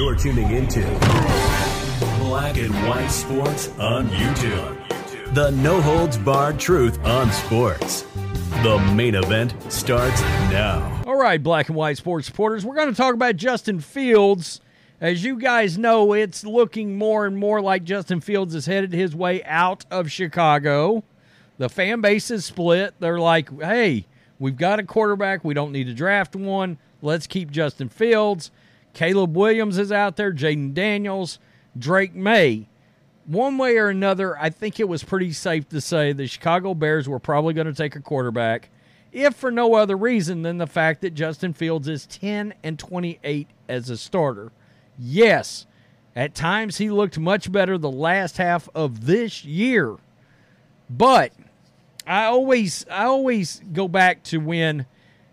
You're tuning into Black and White Sports on YouTube. The no holds barred truth on sports. The main event starts now. All right, Black and White Sports supporters, we're going to talk about Justin Fields. As you guys know, it's looking more and more like Justin Fields is headed his way out of Chicago. The fan base is split. They're like, hey, we've got a quarterback. We don't need to draft one. Let's keep Justin Fields. Caleb Williams is out there, Jayden Daniels, Drake Maye. One way or another, I think it was pretty safe to say the Chicago Bears were probably going to take a quarterback, if for no other reason than the fact that Justin Fields is 10 and 28 as a starter. Yes, at times he looked much better the last half of this year. But I always I always go back to when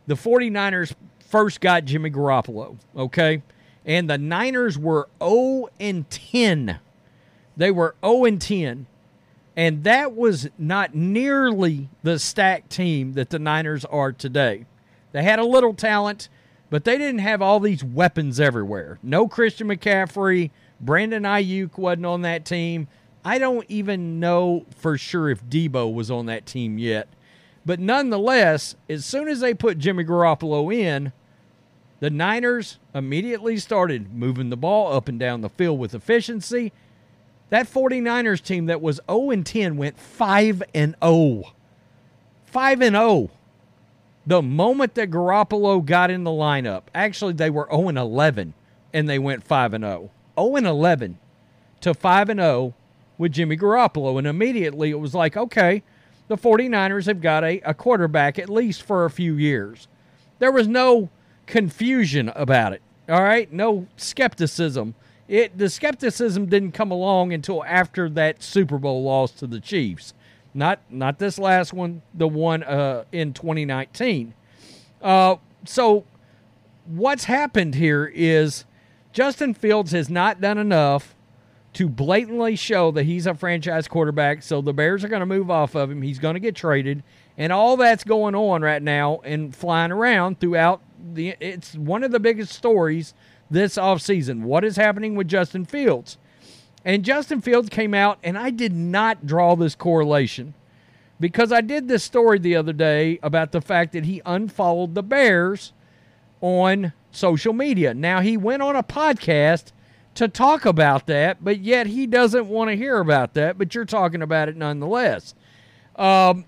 the 49ers first got Jimmy Garoppolo, okay? And the Niners were 0 and 10. They were 0 and 10. And that was not nearly the stacked team that the Niners are today. They had a little talent, but they didn't have all these weapons everywhere. No Christian McCaffrey, Brandon Aiyuk wasn't on that team. I don't even know for sure if Deebo was on that team yet. But nonetheless, as soon as they put Jimmy Garoppolo in, the Niners immediately started moving the ball up and down the field with efficiency. That 49ers team that was 0 and 10 went 5 and 0. 5 and 0. The moment that Garoppolo got in the lineup, actually they were 0 and 11 and they went 5 and 0. 0 and 11 to 5 and 0 with Jimmy Garoppolo and immediately it was like, okay, the 49ers have got a, a quarterback at least for a few years. There was no confusion about it. All right, no skepticism. It the skepticism didn't come along until after that Super Bowl loss to the Chiefs. Not not this last one, the one uh, in 2019. Uh, so what's happened here is Justin Fields has not done enough to blatantly show that he's a franchise quarterback. So the Bears are going to move off of him. He's going to get traded. And all that's going on right now and flying around throughout the it's one of the biggest stories this offseason. What is happening with Justin Fields? And Justin Fields came out and I did not draw this correlation because I did this story the other day about the fact that he unfollowed the Bears on social media. Now he went on a podcast to talk about that, but yet he doesn't want to hear about that, but you're talking about it nonetheless. Um,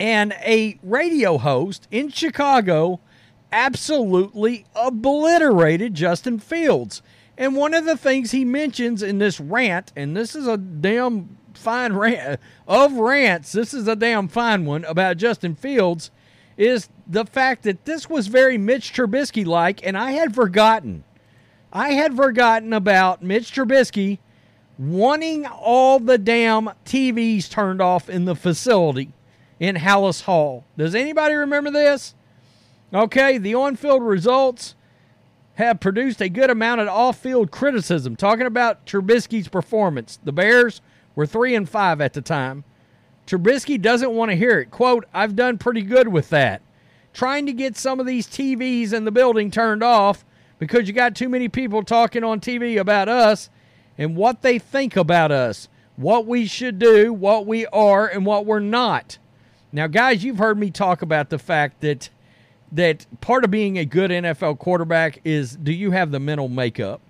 and a radio host in Chicago absolutely obliterated Justin Fields. And one of the things he mentions in this rant, and this is a damn fine rant of rants, this is a damn fine one about Justin Fields, is the fact that this was very Mitch Trubisky like, and I had forgotten I had forgotten about Mitch Trubisky wanting all the damn TVs turned off in the facility in Halas Hall. Does anybody remember this? Okay, the on field results have produced a good amount of off field criticism talking about Trubisky's performance. The Bears were 3 and 5 at the time. Trubisky doesn't want to hear it. Quote, I've done pretty good with that. Trying to get some of these TVs in the building turned off because you got too many people talking on TV about us and what they think about us, what we should do, what we are, and what we're not. Now, guys, you've heard me talk about the fact that that part of being a good NFL quarterback is do you have the mental makeup?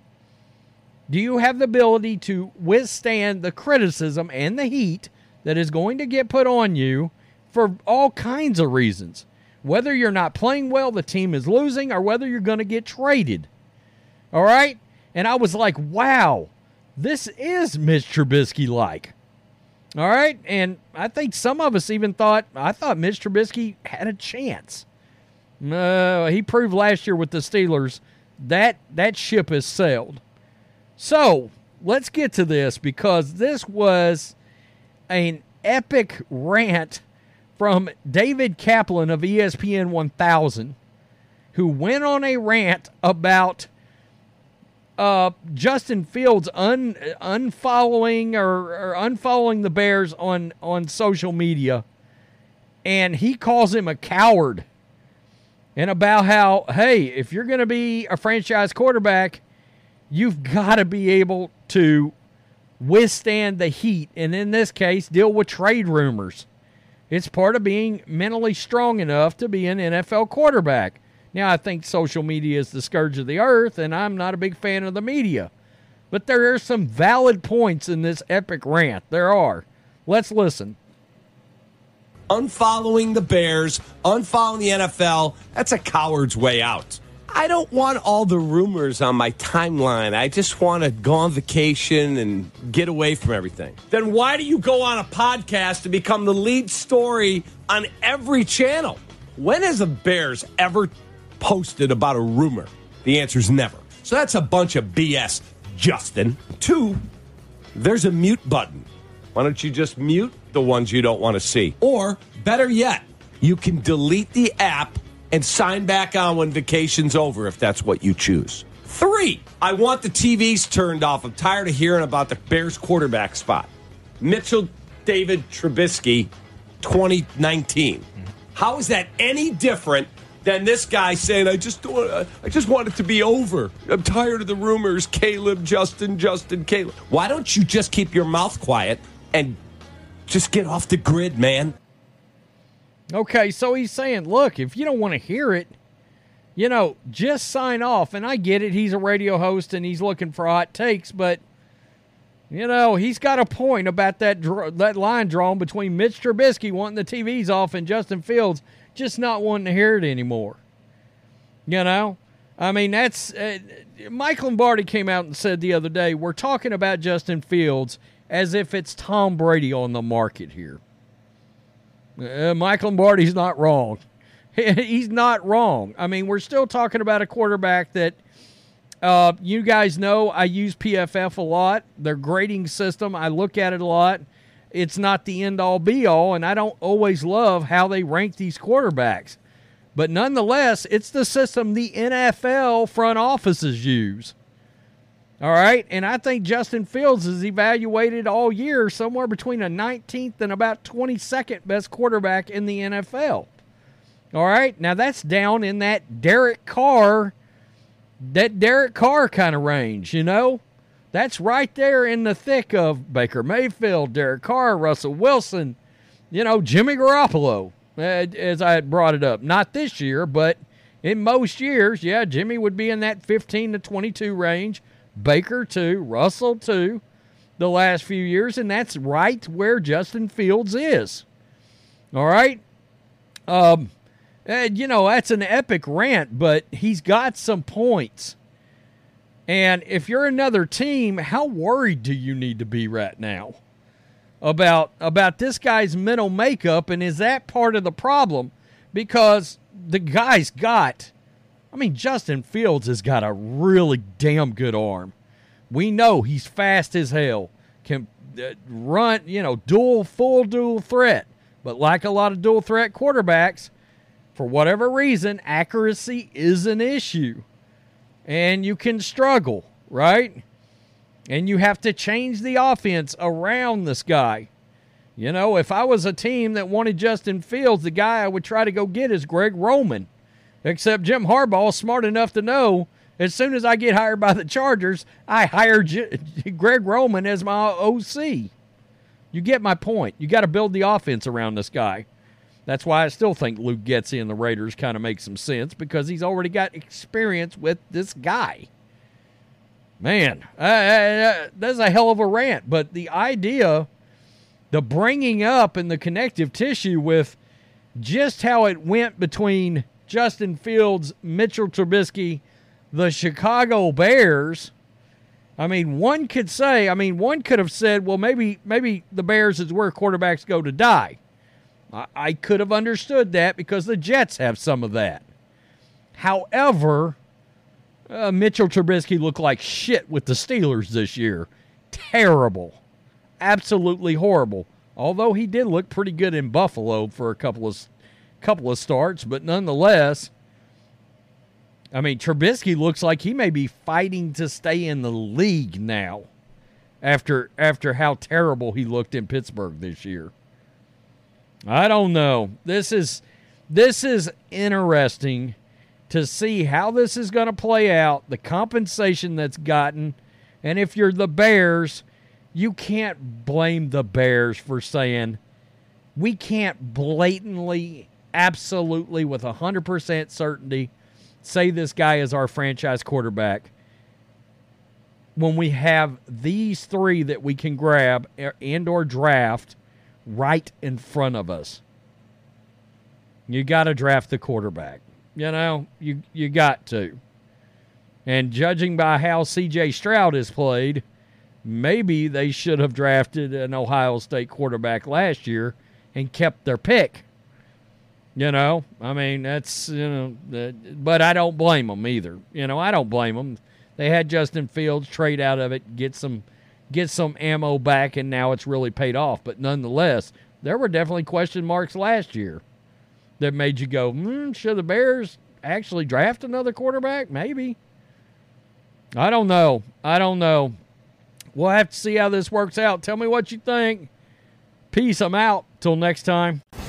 Do you have the ability to withstand the criticism and the heat that is going to get put on you for all kinds of reasons? Whether you're not playing well, the team is losing, or whether you're going to get traded. All right? And I was like, wow, this is Mitch Trubisky like. All right? And I think some of us even thought, I thought Mitch Trubisky had a chance. Uh, he proved last year with the Steelers that that ship has sailed. So let's get to this because this was an epic rant from David Kaplan of ESPN 1000, who went on a rant about uh, Justin Fields un, unfollowing or, or unfollowing the Bears on, on social media. And he calls him a coward. And about how, hey, if you're going to be a franchise quarterback, you've got to be able to withstand the heat. And in this case, deal with trade rumors. It's part of being mentally strong enough to be an NFL quarterback. Now, I think social media is the scourge of the earth, and I'm not a big fan of the media. But there are some valid points in this epic rant. There are. Let's listen. Unfollowing the Bears, unfollowing the NFL, that's a coward's way out. I don't want all the rumors on my timeline. I just want to go on vacation and get away from everything. Then why do you go on a podcast to become the lead story on every channel? When has the Bears ever posted about a rumor? The answer is never. So that's a bunch of BS, Justin. Two, there's a mute button. Why don't you just mute the ones you don't want to see? Or better yet, you can delete the app and sign back on when vacation's over if that's what you choose. Three, I want the TVs turned off. I'm tired of hearing about the Bears quarterback spot. Mitchell David Trubisky 2019. How is that any different than this guy saying, "I just uh, I just want it to be over. I'm tired of the rumors. Caleb, Justin, Justin, Caleb. Why don't you just keep your mouth quiet and just get off the grid, man?" Okay, so he's saying, look, if you don't want to hear it, you know, just sign off. And I get it. He's a radio host and he's looking for hot takes, but you know, he's got a point about that that line drawn between Mitch Trubisky wanting the TVs off and Justin Fields just not wanting to hear it anymore. You know, I mean, that's uh, Mike Lombardi came out and said the other day, we're talking about Justin Fields as if it's Tom Brady on the market here. Uh, Mike Lombardi's not wrong. He's not wrong. I mean, we're still talking about a quarterback that uh, you guys know I use PFF a lot. Their grading system, I look at it a lot. It's not the end all be all, and I don't always love how they rank these quarterbacks. But nonetheless, it's the system the NFL front offices use. All right. And I think Justin Fields is evaluated all year somewhere between a 19th and about 22nd best quarterback in the NFL. All right. Now that's down in that Derek Carr, that Derek Carr kind of range, you know? That's right there in the thick of Baker Mayfield, Derek Carr, Russell Wilson, you know, Jimmy Garoppolo, as I had brought it up. Not this year, but in most years, yeah, Jimmy would be in that 15 to 22 range. Baker too, Russell too, the last few years, and that's right where Justin Fields is. All right. Um, and, you know, that's an epic rant, but he's got some points. And if you're another team, how worried do you need to be right now about about this guy's mental makeup and is that part of the problem? Because the guy's got I mean, Justin Fields has got a really damn good arm. We know he's fast as hell, can uh, run, you know, dual, full dual threat. But like a lot of dual threat quarterbacks, for whatever reason, accuracy is an issue. And you can struggle, right? And you have to change the offense around this guy. You know, if I was a team that wanted Justin Fields, the guy I would try to go get is Greg Roman. Except Jim Harbaugh smart enough to know as soon as I get hired by the Chargers, I hire J- Greg Roman as my OC. You get my point. You got to build the offense around this guy. That's why I still think Luke Getsy and the Raiders kind of make some sense because he's already got experience with this guy. Man, uh, uh, that's a hell of a rant. But the idea, the bringing up and the connective tissue with just how it went between Justin Fields, Mitchell Trubisky, the Chicago Bears. I mean, one could say, I mean, one could have said, well, maybe maybe the Bears is where quarterbacks go to die. I, I could have understood that because the Jets have some of that. However, uh, Mitchell Trubisky looked like shit with the Steelers this year. Terrible. Absolutely horrible. Although he did look pretty good in Buffalo for a couple of couple of starts, but nonetheless, I mean, Trubisky looks like he may be fighting to stay in the league now after after how terrible he looked in Pittsburgh this year. I don't know. This is this is interesting to see how this is going to play out, the compensation that's gotten, and if you're the Bears, you can't blame the Bears for saying we can't blatantly absolutely with 100% certainty say this guy is our franchise quarterback. When we have these three that we can grab and or draft right in front of us you got to draft the quarterback. You know you you got to. And judging by how CJ Stroud has played maybe they should have drafted an Ohio State quarterback last year and kept their pick you know, I mean, that's, you know, but I don't blame them either. You know, I don't blame them. They had Justin Fields trade out of it, get some get some ammo back, and now it's really paid off. But nonetheless, there were definitely question marks last year that made you go, hmm, should the Bears actually draft another quarterback? Maybe. I don't know. I don't know. We'll have to see how this works out. Tell me what you think. Peace. I'm out. Till next time.